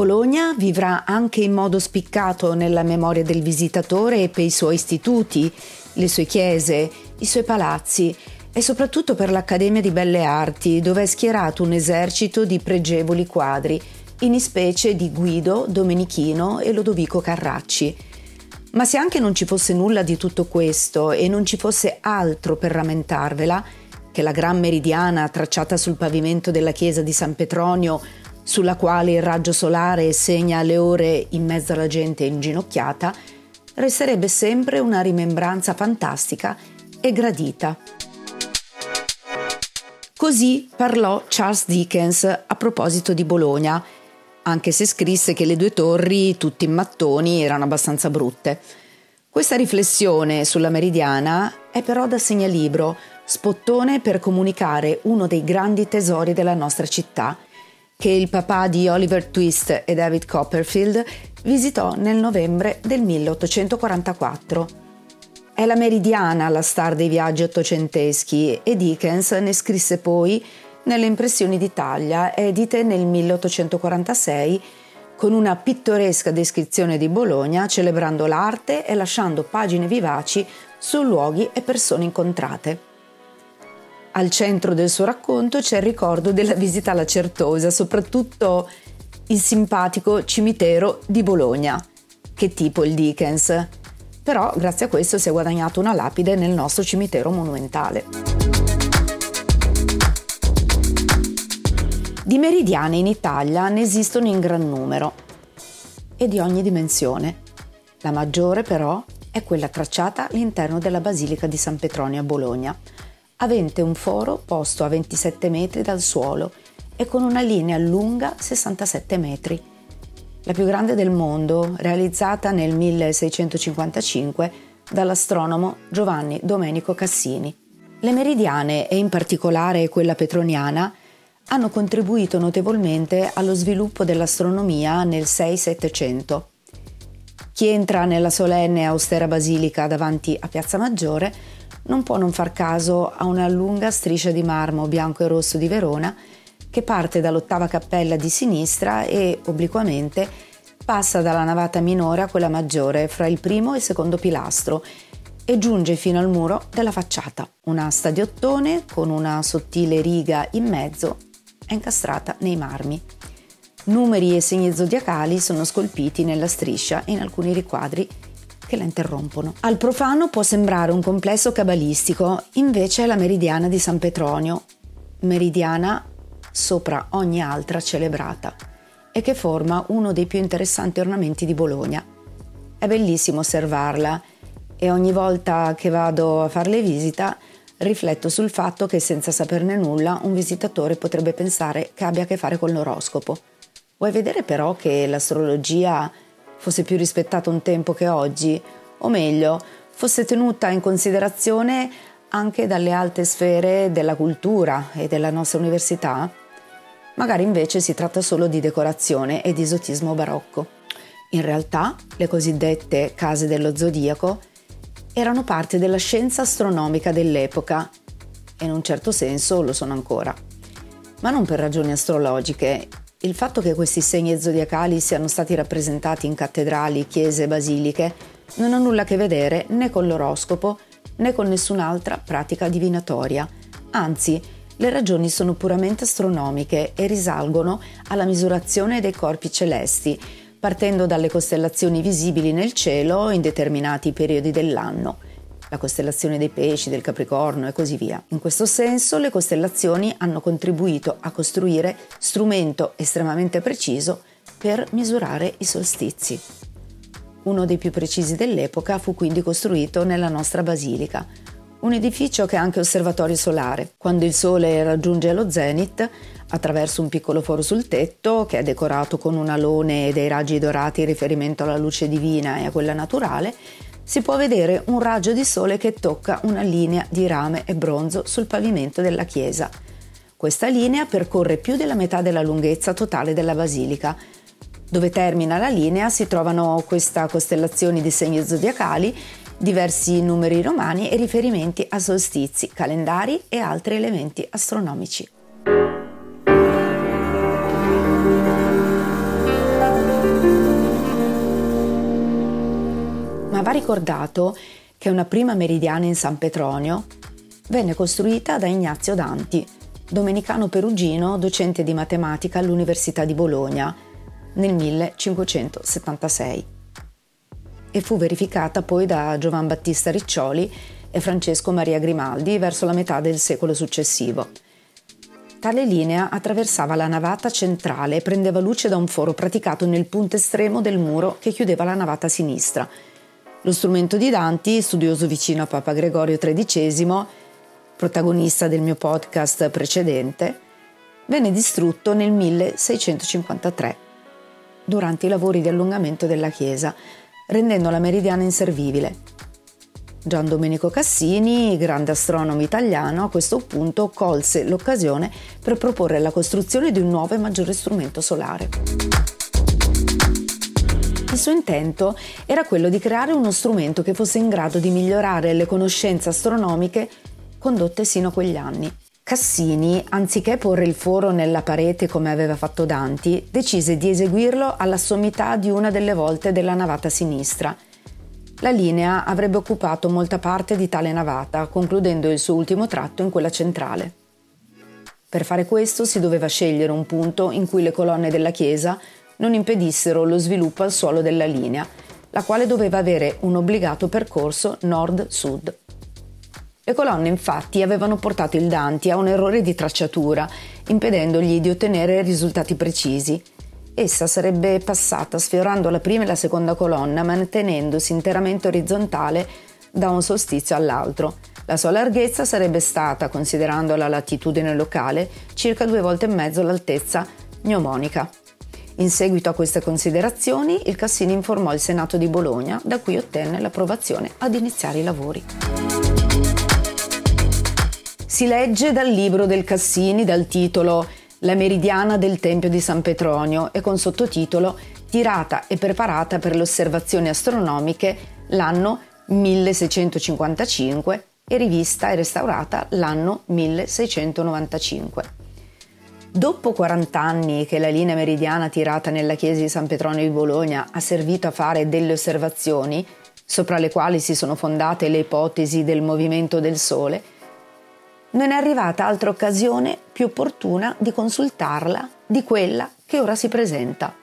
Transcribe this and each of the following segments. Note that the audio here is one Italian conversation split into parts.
Bologna vivrà anche in modo spiccato nella memoria del visitatore per i suoi istituti, le sue chiese, i suoi palazzi e soprattutto per l'Accademia di Belle Arti, dove è schierato un esercito di pregevoli quadri, in specie di Guido, Domenichino e Lodovico Carracci. Ma se anche non ci fosse nulla di tutto questo e non ci fosse altro per rammentarvela, che la gran meridiana tracciata sul pavimento della chiesa di San Petronio sulla quale il raggio solare segna le ore in mezzo alla gente inginocchiata, resterebbe sempre una rimembranza fantastica e gradita. Così parlò Charles Dickens a proposito di Bologna, anche se scrisse che le due torri, tutte in mattoni, erano abbastanza brutte. Questa riflessione sulla meridiana è però da segnalibro, spottone per comunicare uno dei grandi tesori della nostra città – che il papà di Oliver Twist e David Copperfield visitò nel novembre del 1844. È la meridiana la star dei viaggi ottocenteschi e Dickens ne scrisse poi nelle Impressioni d'Italia, edite nel 1846, con una pittoresca descrizione di Bologna, celebrando l'arte e lasciando pagine vivaci su luoghi e persone incontrate. Al centro del suo racconto c'è il ricordo della visita alla Certosa, soprattutto il simpatico cimitero di Bologna. Che tipo il Dickens? Però grazie a questo si è guadagnato una lapide nel nostro cimitero monumentale. Di meridiane in Italia ne esistono in gran numero e di ogni dimensione. La maggiore però è quella tracciata all'interno della Basilica di San Petronio a Bologna, avente un foro posto a 27 metri dal suolo e con una linea lunga 67 metri. La più grande del mondo, realizzata nel 1655 dall'astronomo Giovanni Domenico Cassini. Le meridiane, e in particolare quella petroniana, hanno contribuito notevolmente allo sviluppo dell'astronomia nel 6-700. Chi entra nella solenne e austera basilica davanti a Piazza Maggiore non può non far caso a una lunga striscia di marmo bianco e rosso di Verona che parte dall'ottava cappella di sinistra e, obliquamente, passa dalla navata minore a quella maggiore fra il primo e il secondo pilastro e giunge fino al muro della facciata. Una stadiottone con una sottile riga in mezzo è incastrata nei marmi. Numeri e segni zodiacali sono scolpiti nella striscia e in alcuni riquadri che la interrompono. Al profano può sembrare un complesso cabalistico, invece è la meridiana di San Petronio, meridiana sopra ogni altra celebrata e che forma uno dei più interessanti ornamenti di Bologna. È bellissimo osservarla e ogni volta che vado a farle visita rifletto sul fatto che senza saperne nulla un visitatore potrebbe pensare che abbia a che fare con l'oroscopo. Vuoi vedere però che l'astrologia fosse più rispettata un tempo che oggi, o meglio, fosse tenuta in considerazione anche dalle alte sfere della cultura e della nostra università? Magari invece si tratta solo di decorazione e di esotismo barocco. In realtà, le cosiddette case dello zodiaco erano parte della scienza astronomica dell'epoca e in un certo senso lo sono ancora. Ma non per ragioni astrologiche, il fatto che questi segni zodiacali siano stati rappresentati in cattedrali, chiese e basiliche non ha nulla a che vedere né con l'oroscopo né con nessun'altra pratica divinatoria. Anzi, le ragioni sono puramente astronomiche e risalgono alla misurazione dei corpi celesti, partendo dalle costellazioni visibili nel cielo in determinati periodi dell'anno la costellazione dei pesci, del Capricorno e così via. In questo senso le costellazioni hanno contribuito a costruire strumento estremamente preciso per misurare i solstizi. Uno dei più precisi dell'epoca fu quindi costruito nella nostra basilica, un edificio che è anche osservatorio solare. Quando il Sole raggiunge lo zenith, Attraverso un piccolo foro sul tetto, che è decorato con un alone e dei raggi dorati in riferimento alla luce divina e a quella naturale, si può vedere un raggio di sole che tocca una linea di rame e bronzo sul pavimento della chiesa. Questa linea percorre più della metà della lunghezza totale della basilica. Dove termina la linea si trovano queste costellazioni di segni zodiacali, diversi numeri romani e riferimenti a solstizi, calendari e altri elementi astronomici. Va ricordato che una prima meridiana in San Petronio venne costruita da Ignazio Danti, domenicano perugino, docente di matematica all'Università di Bologna nel 1576 e fu verificata poi da Giovan Battista Riccioli e Francesco Maria Grimaldi verso la metà del secolo successivo. Tale linea attraversava la navata centrale e prendeva luce da un foro praticato nel punto estremo del muro che chiudeva la navata sinistra – lo strumento di Danti, studioso vicino a Papa Gregorio XIII, protagonista del mio podcast precedente, venne distrutto nel 1653 durante i lavori di allungamento della chiesa, rendendo la meridiana inservibile. Gian Domenico Cassini, grande astronomo italiano, a questo punto colse l'occasione per proporre la costruzione di un nuovo e maggiore strumento solare. Suo intento era quello di creare uno strumento che fosse in grado di migliorare le conoscenze astronomiche condotte sino a quegli anni. Cassini, anziché porre il foro nella parete come aveva fatto Danti, decise di eseguirlo alla sommità di una delle volte della navata sinistra. La linea avrebbe occupato molta parte di tale navata, concludendo il suo ultimo tratto in quella centrale. Per fare questo si doveva scegliere un punto in cui le colonne della chiesa non impedissero lo sviluppo al suolo della linea, la quale doveva avere un obbligato percorso nord-sud. Le colonne infatti avevano portato il Danti a un errore di tracciatura, impedendogli di ottenere risultati precisi. Essa sarebbe passata sfiorando la prima e la seconda colonna, mantenendosi interamente orizzontale da un solstizio all'altro. La sua larghezza sarebbe stata, considerando la latitudine locale, circa due volte e mezzo l'altezza gnomonica. In seguito a queste considerazioni, il Cassini informò il Senato di Bologna, da cui ottenne l'approvazione ad iniziare i lavori. Si legge dal libro del Cassini dal titolo La meridiana del Tempio di San Petronio e con sottotitolo Tirata e preparata per le osservazioni astronomiche l'anno 1655 e rivista e restaurata l'anno 1695. Dopo 40 anni che la linea meridiana tirata nella chiesa di San Petronio di Bologna ha servito a fare delle osservazioni, sopra le quali si sono fondate le ipotesi del movimento del Sole, non è arrivata altra occasione più opportuna di consultarla di quella che ora si presenta.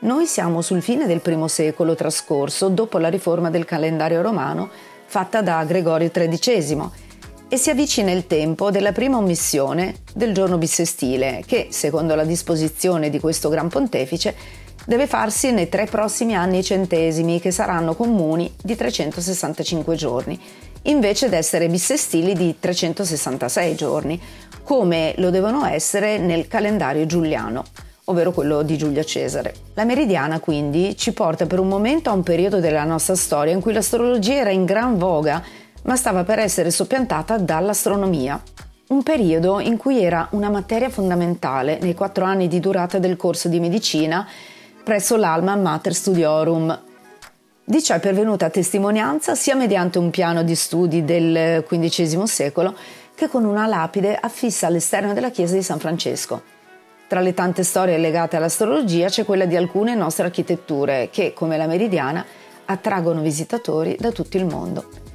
Noi siamo sul fine del primo secolo trascorso dopo la riforma del calendario romano fatta da Gregorio XIII e si avvicina il tempo della prima omissione del giorno bissestile che, secondo la disposizione di questo Gran Pontefice, deve farsi nei tre prossimi anni centesimi che saranno comuni di 365 giorni, invece di essere bissestili di 366 giorni, come lo devono essere nel calendario giuliano, ovvero quello di Giulio Cesare. La meridiana quindi ci porta per un momento a un periodo della nostra storia in cui l'astrologia era in gran voga ma stava per essere soppiantata dall'astronomia. Un periodo in cui era una materia fondamentale nei quattro anni di durata del corso di medicina presso l'Alma Mater Studiorum. Di ciò è pervenuta testimonianza sia mediante un piano di studi del XV secolo che con una lapide affissa all'esterno della chiesa di San Francesco. Tra le tante storie legate all'astrologia c'è quella di alcune nostre architetture che, come la meridiana, attraggono visitatori da tutto il mondo.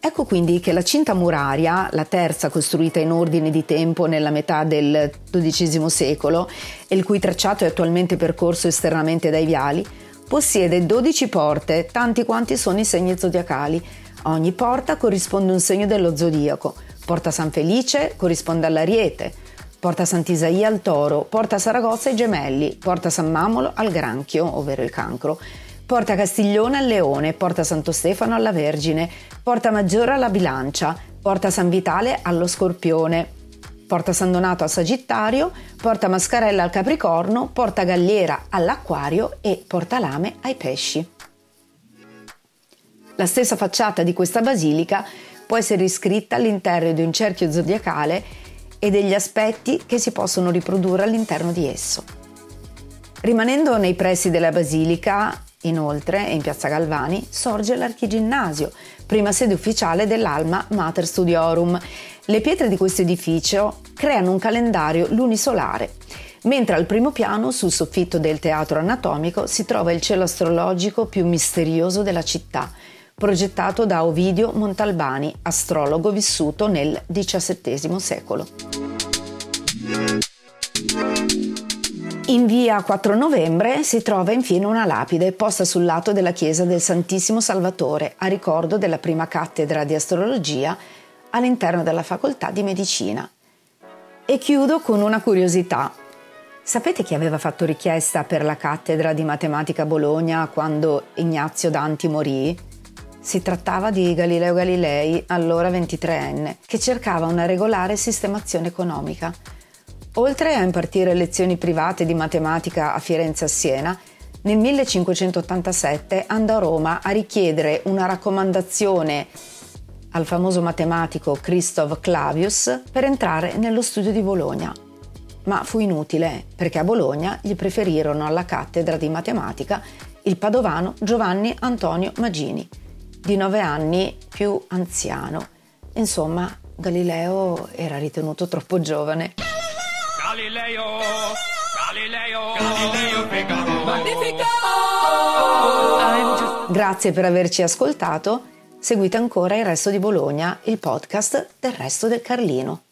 Ecco quindi che la cinta muraria, la terza costruita in ordine di tempo nella metà del XII secolo e il cui tracciato è attualmente percorso esternamente dai viali, possiede 12 porte, tanti quanti sono i segni zodiacali. A ogni porta corrisponde un segno dello zodiaco. Porta San Felice corrisponde all'ariete, porta Sant'Isaia al toro, porta Saragozza ai gemelli, porta San Mamolo al granchio, ovvero il cancro Porta Castiglione al Leone, Porta Santo Stefano alla Vergine, Porta Maggiore alla Bilancia, Porta San Vitale allo Scorpione, Porta San Donato a Sagittario, porta Mascarella al Capricorno, porta Galliera all'Acquario e porta Lame ai Pesci. La stessa facciata di questa basilica può essere iscritta all'interno di un cerchio zodiacale e degli aspetti che si possono riprodurre all'interno di esso. Rimanendo nei pressi della basilica, inoltre, in piazza Galvani, sorge l'archiginnasio, prima sede ufficiale dell'Alma Mater Studiorum. Le pietre di questo edificio creano un calendario lunisolare, mentre al primo piano, sul soffitto del teatro anatomico, si trova il cielo astrologico più misterioso della città, progettato da Ovidio Montalbani, astrologo vissuto nel XVII secolo. In via 4 novembre si trova infine una lapide posta sul lato della chiesa del Santissimo Salvatore a ricordo della prima cattedra di astrologia all'interno della facoltà di medicina. E chiudo con una curiosità. Sapete chi aveva fatto richiesta per la cattedra di matematica a Bologna quando Ignazio Danti morì? Si trattava di Galileo Galilei, allora 23enne, che cercava una regolare sistemazione economica. Oltre a impartire lezioni private di matematica a Firenze e a Siena, nel 1587 andò a Roma a richiedere una raccomandazione al famoso matematico Christoph Clavius per entrare nello studio di Bologna. Ma fu inutile, perché a Bologna gli preferirono alla cattedra di matematica il padovano Giovanni Antonio Magini, di nove anni più anziano. Insomma, Galileo era ritenuto troppo giovane. Galileo, Galileo, Galileo Figaro. Magnifico! Grazie per averci ascoltato. Seguite ancora il resto di Bologna, il podcast del resto del Carlino.